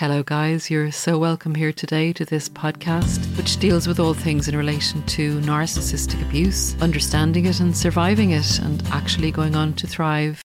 Hello, guys. You're so welcome here today to this podcast, which deals with all things in relation to narcissistic abuse, understanding it and surviving it, and actually going on to thrive.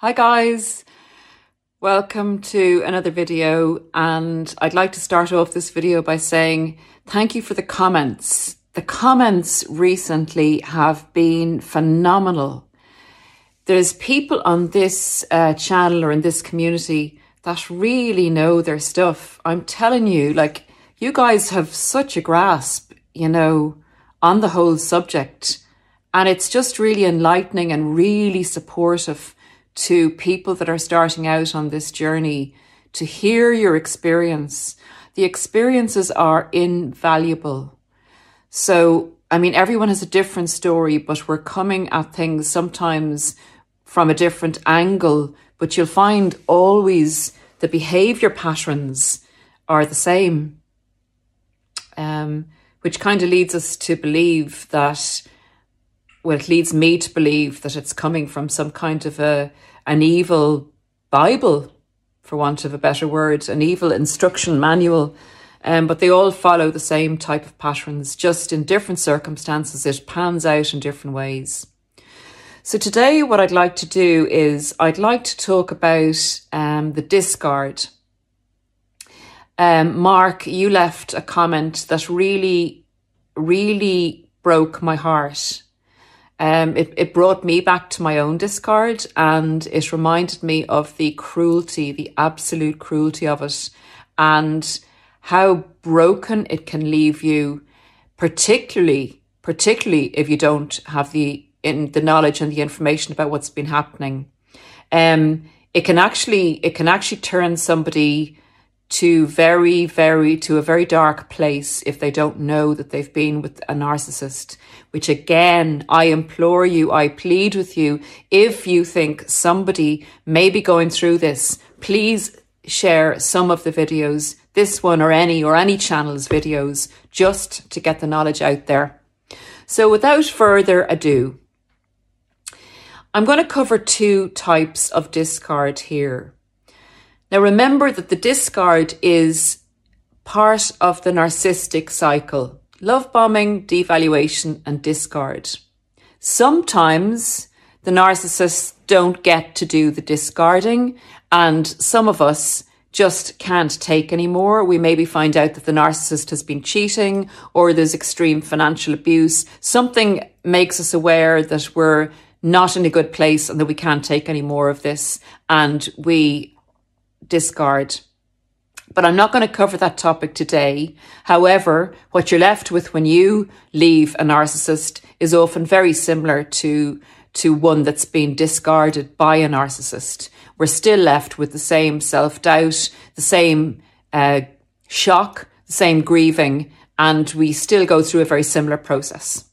Hi, guys. Welcome to another video. And I'd like to start off this video by saying thank you for the comments. The comments recently have been phenomenal. There's people on this uh, channel or in this community that really know their stuff. I'm telling you, like, you guys have such a grasp, you know, on the whole subject. And it's just really enlightening and really supportive to people that are starting out on this journey to hear your experience. The experiences are invaluable. So, I mean, everyone has a different story, but we're coming at things sometimes from a different angle, but you'll find always the behavior patterns are the same. Um, which kind of leads us to believe that, well, it leads me to believe that it's coming from some kind of a, an evil Bible, for want of a better word, an evil instruction manual. Um, but they all follow the same type of patterns, just in different circumstances. It pans out in different ways. So today, what I'd like to do is I'd like to talk about um, the discard. Um, Mark, you left a comment that really, really broke my heart. Um, it, it brought me back to my own discard and it reminded me of the cruelty, the absolute cruelty of it, and how broken it can leave you, particularly, particularly if you don't have the in the knowledge and the information about what's been happening. Um, it can actually it can actually turn somebody to very very to a very dark place if they don't know that they've been with a narcissist which again i implore you i plead with you if you think somebody may be going through this please share some of the videos this one or any or any channel's videos just to get the knowledge out there so without further ado I'm going to cover two types of discard here. Now, remember that the discard is part of the narcissistic cycle love bombing, devaluation, and discard. Sometimes the narcissists don't get to do the discarding, and some of us just can't take anymore. We maybe find out that the narcissist has been cheating or there's extreme financial abuse. Something makes us aware that we're not in a good place and that we can't take any more of this and we discard. But I'm not going to cover that topic today. However, what you're left with when you leave a narcissist is often very similar to, to one that's been discarded by a narcissist. We're still left with the same self doubt, the same uh, shock, the same grieving, and we still go through a very similar process.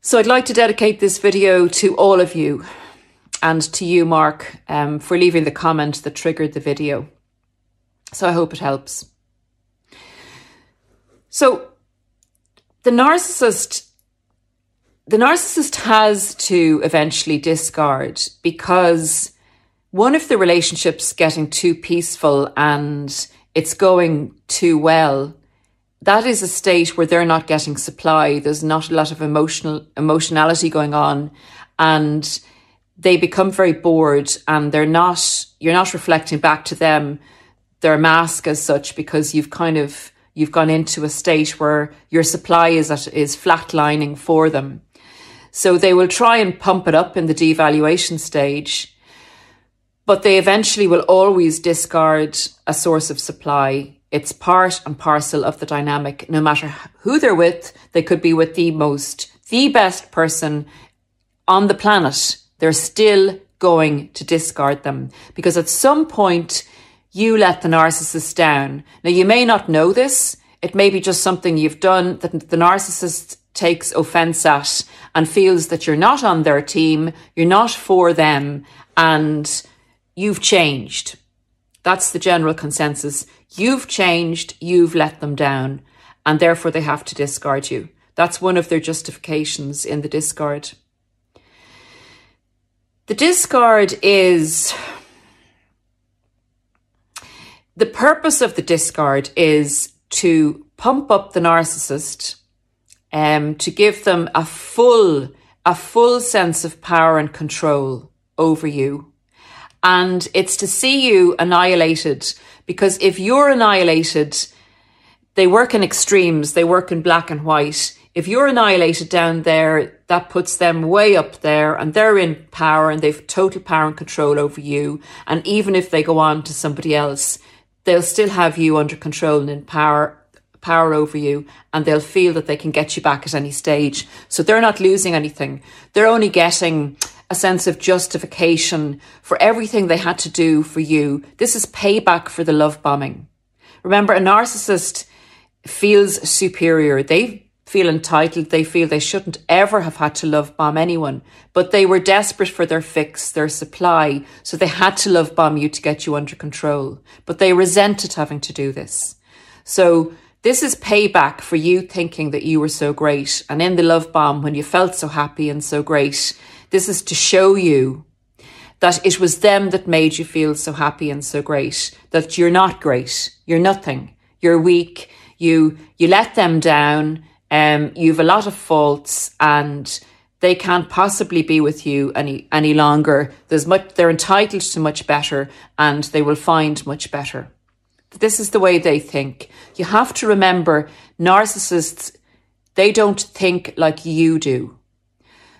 So I'd like to dedicate this video to all of you and to you, Mark, um, for leaving the comment that triggered the video. So I hope it helps. So the narcissist, the narcissist has to eventually discard because one of the relationships getting too peaceful and it's going too well that is a state where they're not getting supply. There's not a lot of emotional emotionality going on, and they become very bored, and they're not. You're not reflecting back to them their mask as such because you've kind of you've gone into a state where your supply is at, is flatlining for them. So they will try and pump it up in the devaluation stage, but they eventually will always discard a source of supply it's part and parcel of the dynamic. No matter who they're with, they could be with the most, the best person on the planet. They're still going to discard them because at some point you let the narcissist down. Now, you may not know this. It may be just something you've done that the narcissist takes offense at and feels that you're not on their team, you're not for them, and you've changed. That's the general consensus. You've changed, you've let them down, and therefore they have to discard you. That's one of their justifications in the discard. The discard is the purpose of the discard is to pump up the narcissist, um, to give them a full, a full sense of power and control over you. And it's to see you annihilated because if you're annihilated, they work in extremes, they work in black and white. If you're annihilated down there, that puts them way up there and they're in power and they've total power and control over you. And even if they go on to somebody else, they'll still have you under control and in power power over you and they'll feel that they can get you back at any stage. So they're not losing anything. They're only getting a sense of justification for everything they had to do for you. This is payback for the love bombing. Remember, a narcissist feels superior. They feel entitled. They feel they shouldn't ever have had to love bomb anyone, but they were desperate for their fix, their supply. So they had to love bomb you to get you under control, but they resented having to do this. So this is payback for you thinking that you were so great. And in the love bomb, when you felt so happy and so great, this is to show you that it was them that made you feel so happy and so great, that you're not great. You're nothing. You're weak. You, you let them down. Um, you've a lot of faults and they can't possibly be with you any, any longer. There's much, they're entitled to much better and they will find much better. This is the way they think. You have to remember narcissists, they don't think like you do.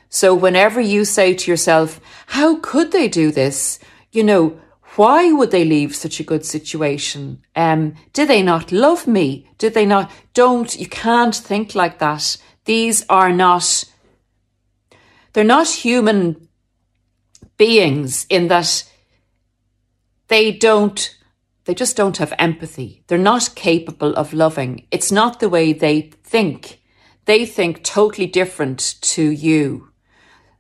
So whenever you say to yourself, how could they do this? You know, why would they leave such a good situation? Um, did they not love me? Did they not? Don't, you can't think like that. These are not, they're not human beings in that they don't, they just don't have empathy. They're not capable of loving. It's not the way they think. They think totally different to you.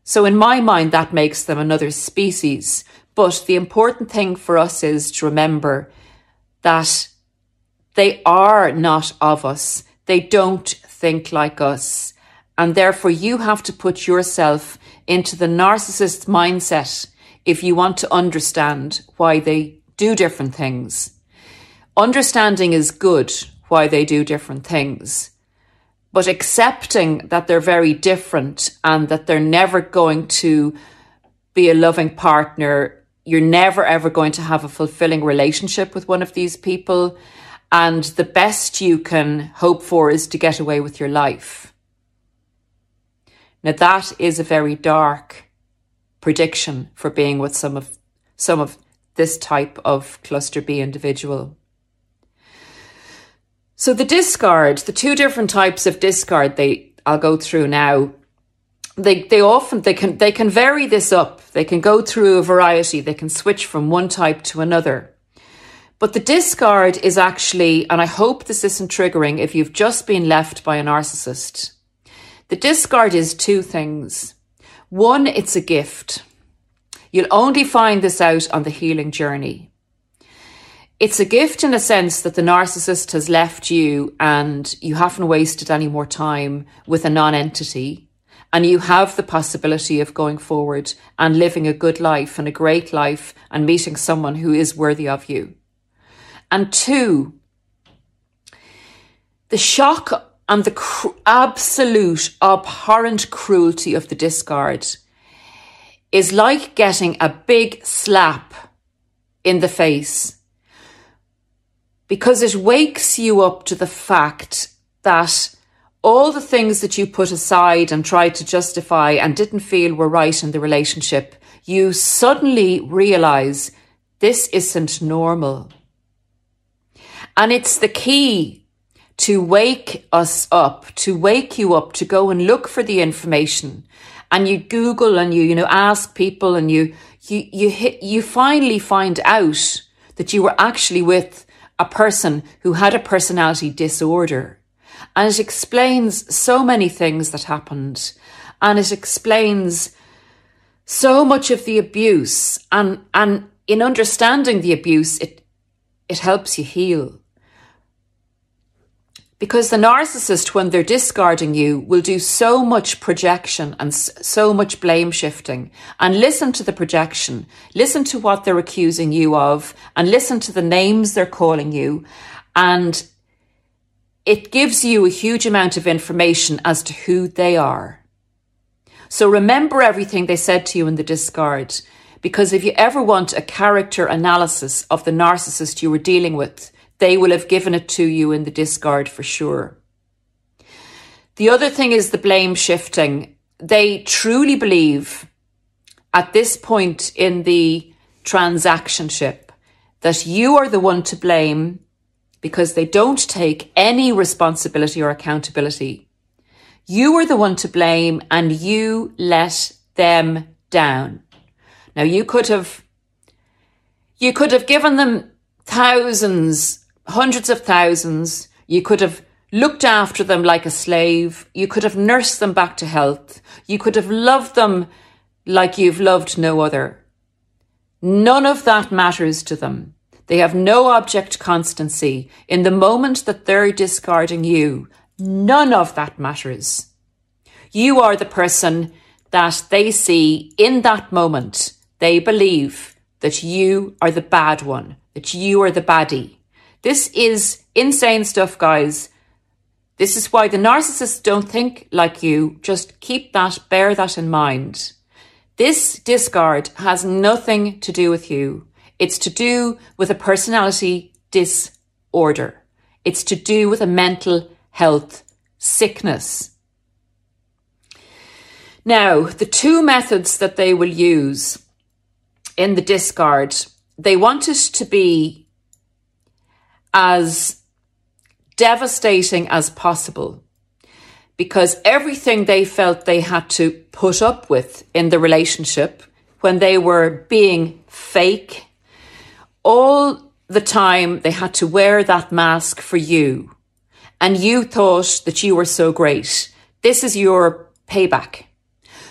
So in my mind, that makes them another species but the important thing for us is to remember that they are not of us. They don't think like us. And therefore, you have to put yourself into the narcissist's mindset if you want to understand why they do different things. Understanding is good why they do different things. But accepting that they're very different and that they're never going to be a loving partner you're never ever going to have a fulfilling relationship with one of these people. And the best you can hope for is to get away with your life. Now that is a very dark prediction for being with some of some of this type of cluster B individual. So the discard, the two different types of discard they I'll go through now they they often they can they can vary this up. They can go through a variety. They can switch from one type to another. But the discard is actually, and I hope this isn't triggering if you've just been left by a narcissist. The discard is two things. One, it's a gift. You'll only find this out on the healing journey. It's a gift in a sense that the narcissist has left you and you haven't wasted any more time with a non entity and you have the possibility of going forward and living a good life and a great life and meeting someone who is worthy of you. And two, the shock and the cr- absolute abhorrent cruelty of the discard is like getting a big slap in the face because it wakes you up to the fact that all the things that you put aside and tried to justify and didn't feel were right in the relationship, you suddenly realize this isn't normal. And it's the key to wake us up, to wake you up, to go and look for the information. And you Google and you, you know, ask people and you, you, you hit, you finally find out that you were actually with a person who had a personality disorder. And it explains so many things that happened. And it explains so much of the abuse. And, and in understanding the abuse, it, it helps you heal. Because the narcissist, when they're discarding you, will do so much projection and so much blame shifting. And listen to the projection, listen to what they're accusing you of, and listen to the names they're calling you. And it gives you a huge amount of information as to who they are. So remember everything they said to you in the discard. Because if you ever want a character analysis of the narcissist you were dealing with, they will have given it to you in the discard for sure. The other thing is the blame shifting. They truly believe at this point in the transactionship that you are the one to blame because they don't take any responsibility or accountability. You are the one to blame and you let them down. Now you could have, you could have given them thousands hundreds of thousands. You could have looked after them like a slave. You could have nursed them back to health. You could have loved them like you've loved no other. None of that matters to them. They have no object constancy. In the moment that they're discarding you, none of that matters. You are the person that they see in that moment. They believe that you are the bad one, that you are the baddie. This is insane stuff, guys. This is why the narcissists don't think like you. Just keep that, bear that in mind. This discard has nothing to do with you. It's to do with a personality disorder. It's to do with a mental health sickness. Now, the two methods that they will use in the discard, they want it to be as devastating as possible because everything they felt they had to put up with in the relationship when they were being fake, all the time they had to wear that mask for you. And you thought that you were so great. This is your payback.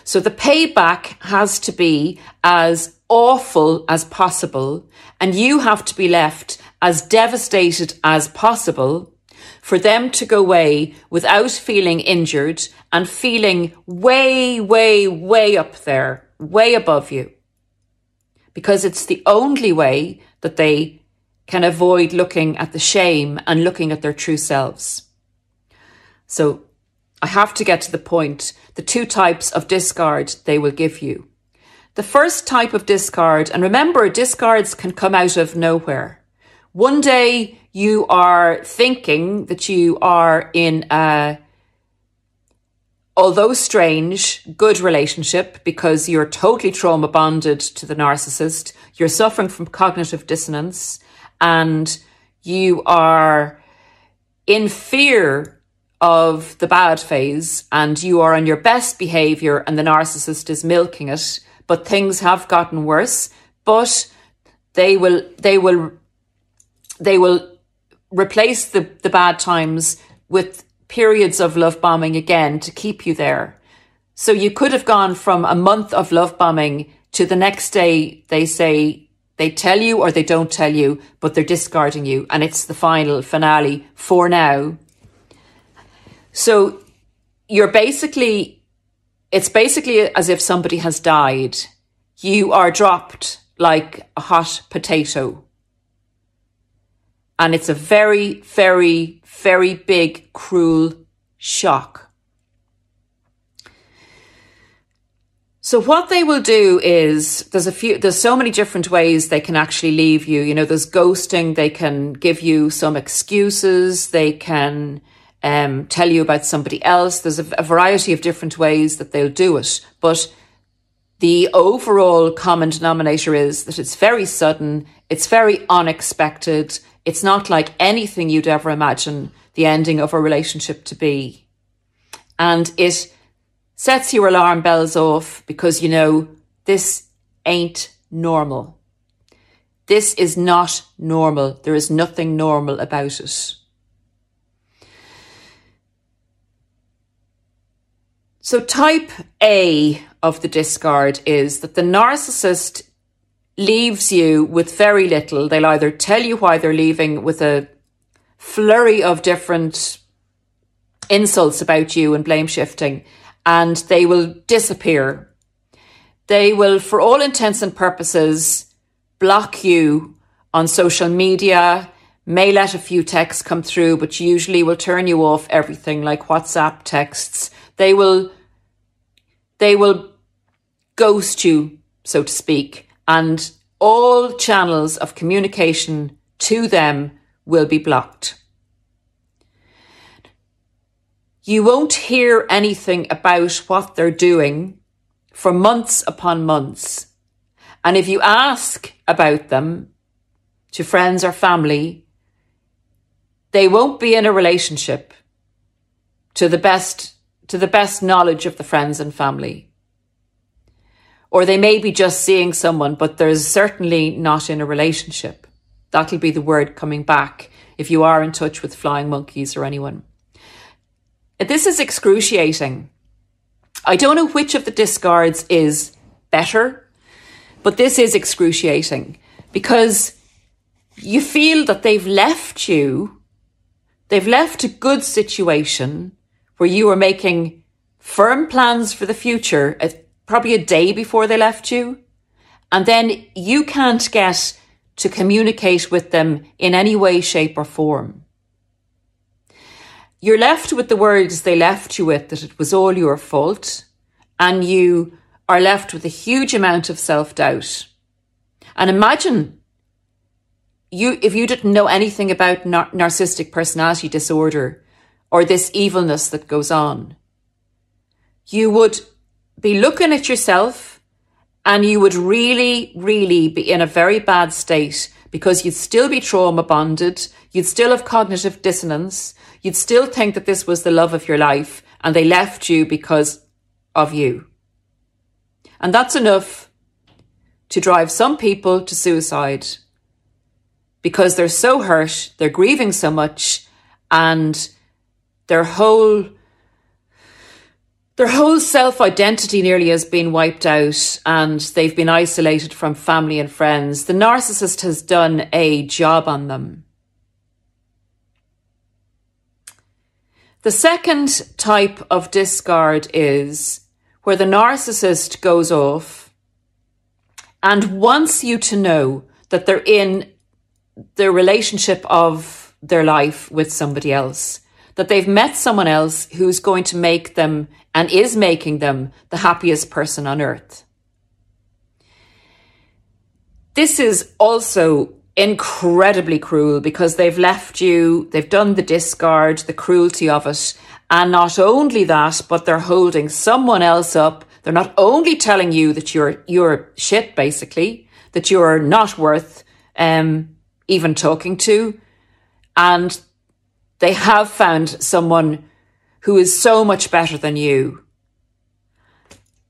So the payback has to be as awful as possible, and you have to be left as devastated as possible for them to go away without feeling injured and feeling way, way, way up there, way above you. Because it's the only way that they can avoid looking at the shame and looking at their true selves. So I have to get to the point the two types of discard they will give you. The first type of discard, and remember, discards can come out of nowhere. One day you are thinking that you are in a, although strange, good relationship because you're totally trauma bonded to the narcissist. You're suffering from cognitive dissonance and you are in fear of the bad phase and you are on your best behavior and the narcissist is milking it. But things have gotten worse, but they will, they will they will replace the, the bad times with periods of love bombing again to keep you there. So you could have gone from a month of love bombing to the next day they say they tell you or they don't tell you, but they're discarding you and it's the final finale for now. So you're basically, it's basically as if somebody has died. You are dropped like a hot potato and it's a very, very, very big, cruel shock. So what they will do is there's a few there's so many different ways they can actually leave you. You know, there's ghosting, they can give you some excuses, they can um, tell you about somebody else. There's a, a variety of different ways that they'll do it. But the overall common denominator is that it's very sudden, it's very unexpected, it's not like anything you'd ever imagine the ending of a relationship to be. And it sets your alarm bells off because you know this ain't normal. This is not normal. There is nothing normal about it. So, type A of the discard is that the narcissist leaves you with very little. They'll either tell you why they're leaving with a flurry of different insults about you and blame shifting, and they will disappear. They will, for all intents and purposes, block you on social media, may let a few texts come through, but usually will turn you off everything like WhatsApp texts. They will they will ghost you, so to speak, and all channels of communication to them will be blocked. You won't hear anything about what they're doing for months upon months. And if you ask about them to friends or family, they won't be in a relationship to the best to the best knowledge of the friends and family. Or they may be just seeing someone, but there's certainly not in a relationship. That'll be the word coming back if you are in touch with flying monkeys or anyone. This is excruciating. I don't know which of the discards is better, but this is excruciating because you feel that they've left you, they've left a good situation where you were making firm plans for the future, probably a day before they left you, and then you can't get to communicate with them in any way, shape, or form. You're left with the words they left you with that it was all your fault, and you are left with a huge amount of self doubt. And imagine you if you didn't know anything about nar- narcissistic personality disorder or this evilness that goes on. You would be looking at yourself and you would really, really be in a very bad state because you'd still be trauma bonded. You'd still have cognitive dissonance. You'd still think that this was the love of your life and they left you because of you. And that's enough to drive some people to suicide because they're so hurt, they're grieving so much, and their whole their whole self identity nearly has been wiped out and they've been isolated from family and friends. The narcissist has done a job on them. The second type of discard is where the narcissist goes off and wants you to know that they're in the relationship of their life with somebody else that they've met someone else who's going to make them and is making them the happiest person on earth. This is also incredibly cruel because they've left you, they've done the discard, the cruelty of it. And not only that, but they're holding someone else up. They're not only telling you that you're, you're shit, basically, that you're not worth, um, even talking to. And they have found someone who is so much better than you.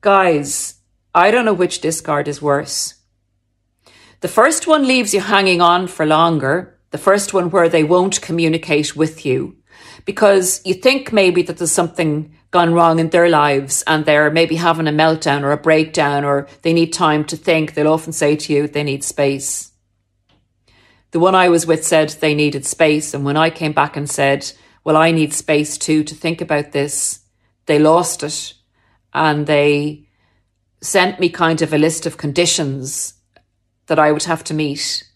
Guys, I don't know which discard is worse. The first one leaves you hanging on for longer. The first one where they won't communicate with you because you think maybe that there's something gone wrong in their lives and they're maybe having a meltdown or a breakdown or they need time to think. They'll often say to you they need space. The one I was with said they needed space. And when I came back and said, well, I need space too to think about this, they lost it. And they sent me kind of a list of conditions that I would have to meet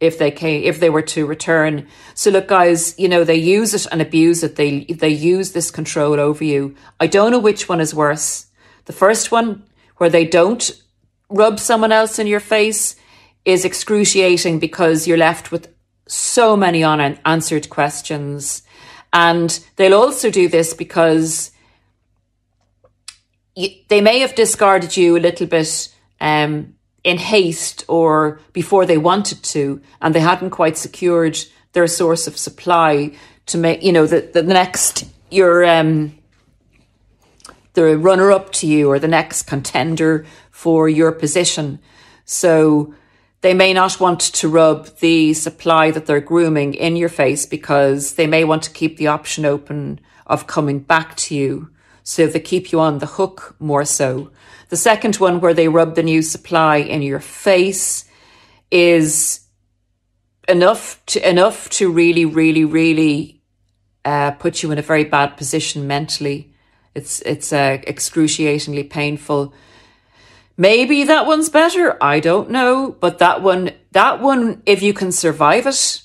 if they came if they were to return. So look guys, you know, they use it and abuse it. They they use this control over you. I don't know which one is worse. The first one where they don't rub someone else in your face is excruciating because you're left with so many unanswered questions. And they'll also do this because they may have discarded you a little bit um, in haste or before they wanted to, and they hadn't quite secured their source of supply to make, you know, the, the next, your, um, the runner up to you or the next contender for your position. So they may not want to rub the supply that they're grooming in your face because they may want to keep the option open of coming back to you. So they keep you on the hook more so. The second one where they rub the new supply in your face is enough to, enough to really, really, really uh, put you in a very bad position mentally. It's, it's uh, excruciatingly painful. Maybe that one's better. I don't know. But that one, that one, if you can survive it,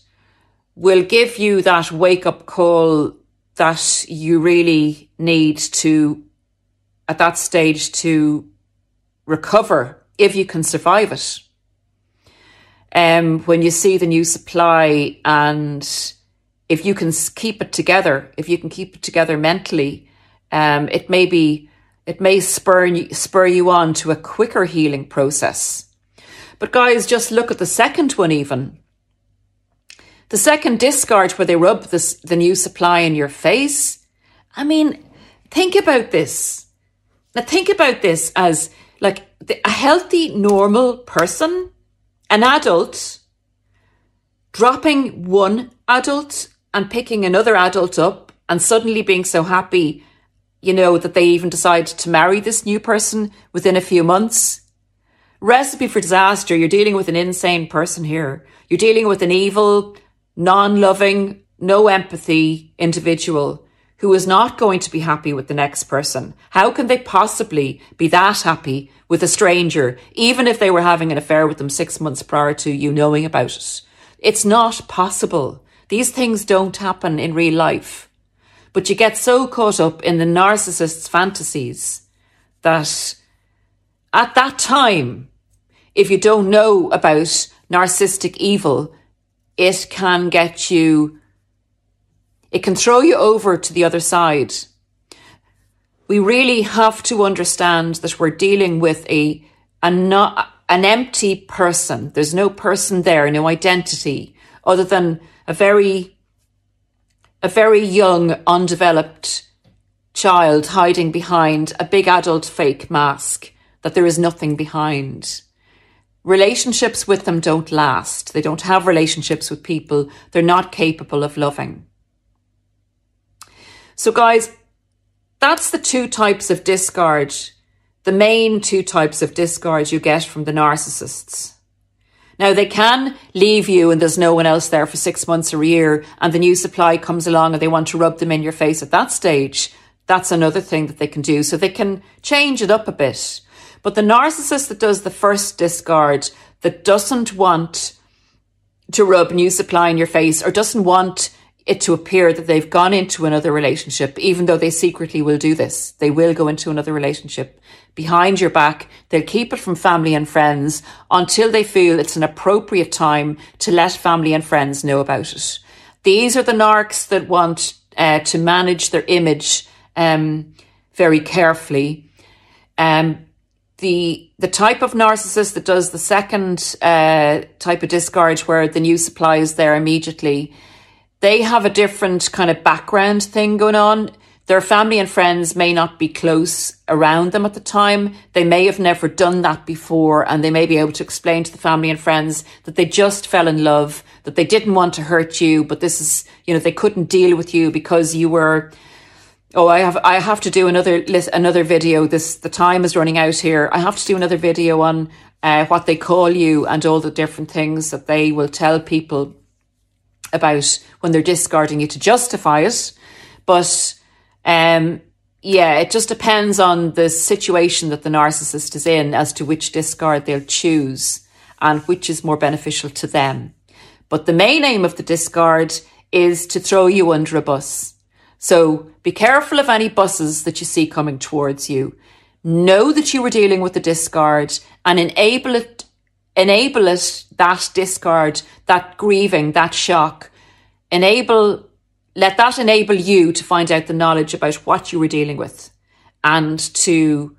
will give you that wake up call that you really need to, at that stage, to recover if you can survive it. Um, when you see the new supply and if you can keep it together, if you can keep it together mentally, um, it may be, it may spur you, spur you on to a quicker healing process. But guys, just look at the second one even. The second discard where they rub this, the new supply in your face. I mean, think about this. Now think about this as like a healthy, normal person, an adult, dropping one adult and picking another adult up and suddenly being so happy, you know, that they even decide to marry this new person within a few months. Recipe for disaster. You're dealing with an insane person here. You're dealing with an evil, non loving, no empathy individual who is not going to be happy with the next person. How can they possibly be that happy with a stranger, even if they were having an affair with them six months prior to you knowing about it? It's not possible. These things don't happen in real life. But you get so caught up in the narcissist's fantasies that at that time, if you don't know about narcissistic evil, it can get you it can throw you over to the other side. We really have to understand that we're dealing with a, a not, an empty person. There's no person there, no identity, other than a very, a very young, undeveloped child hiding behind a big adult fake mask that there is nothing behind. Relationships with them don't last. They don't have relationships with people they're not capable of loving. So, guys, that's the two types of discard, the main two types of discard you get from the narcissists. Now, they can leave you and there's no one else there for six months or a year, and the new supply comes along and they want to rub them in your face at that stage. That's another thing that they can do. So they can change it up a bit. But the narcissist that does the first discard, that doesn't want to rub new supply in your face or doesn't want it to appear that they've gone into another relationship, even though they secretly will do this. They will go into another relationship behind your back. They'll keep it from family and friends until they feel it's an appropriate time to let family and friends know about it. These are the narcs that want uh, to manage their image um, very carefully. Um, the the type of narcissist that does the second uh, type of discard, where the new supply is there immediately, they have a different kind of background thing going on. Their family and friends may not be close around them at the time. They may have never done that before, and they may be able to explain to the family and friends that they just fell in love, that they didn't want to hurt you, but this is, you know, they couldn't deal with you because you were. Oh, I have I have to do another list, another video. This the time is running out here. I have to do another video on uh, what they call you and all the different things that they will tell people about when they're discarding you to justify it. But um, yeah, it just depends on the situation that the narcissist is in as to which discard they'll choose and which is more beneficial to them. But the main aim of the discard is to throw you under a bus. So be careful of any buses that you see coming towards you. Know that you were dealing with the discard and enable it enable it, that discard, that grieving, that shock, enable, let that enable you to find out the knowledge about what you were dealing with and to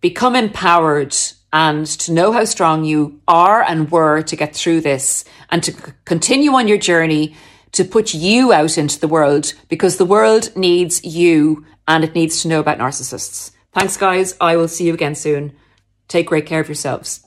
become empowered and to know how strong you are and were to get through this and to continue on your journey to put you out into the world because the world needs you and it needs to know about narcissists. Thanks, guys. I will see you again soon. Take great care of yourselves.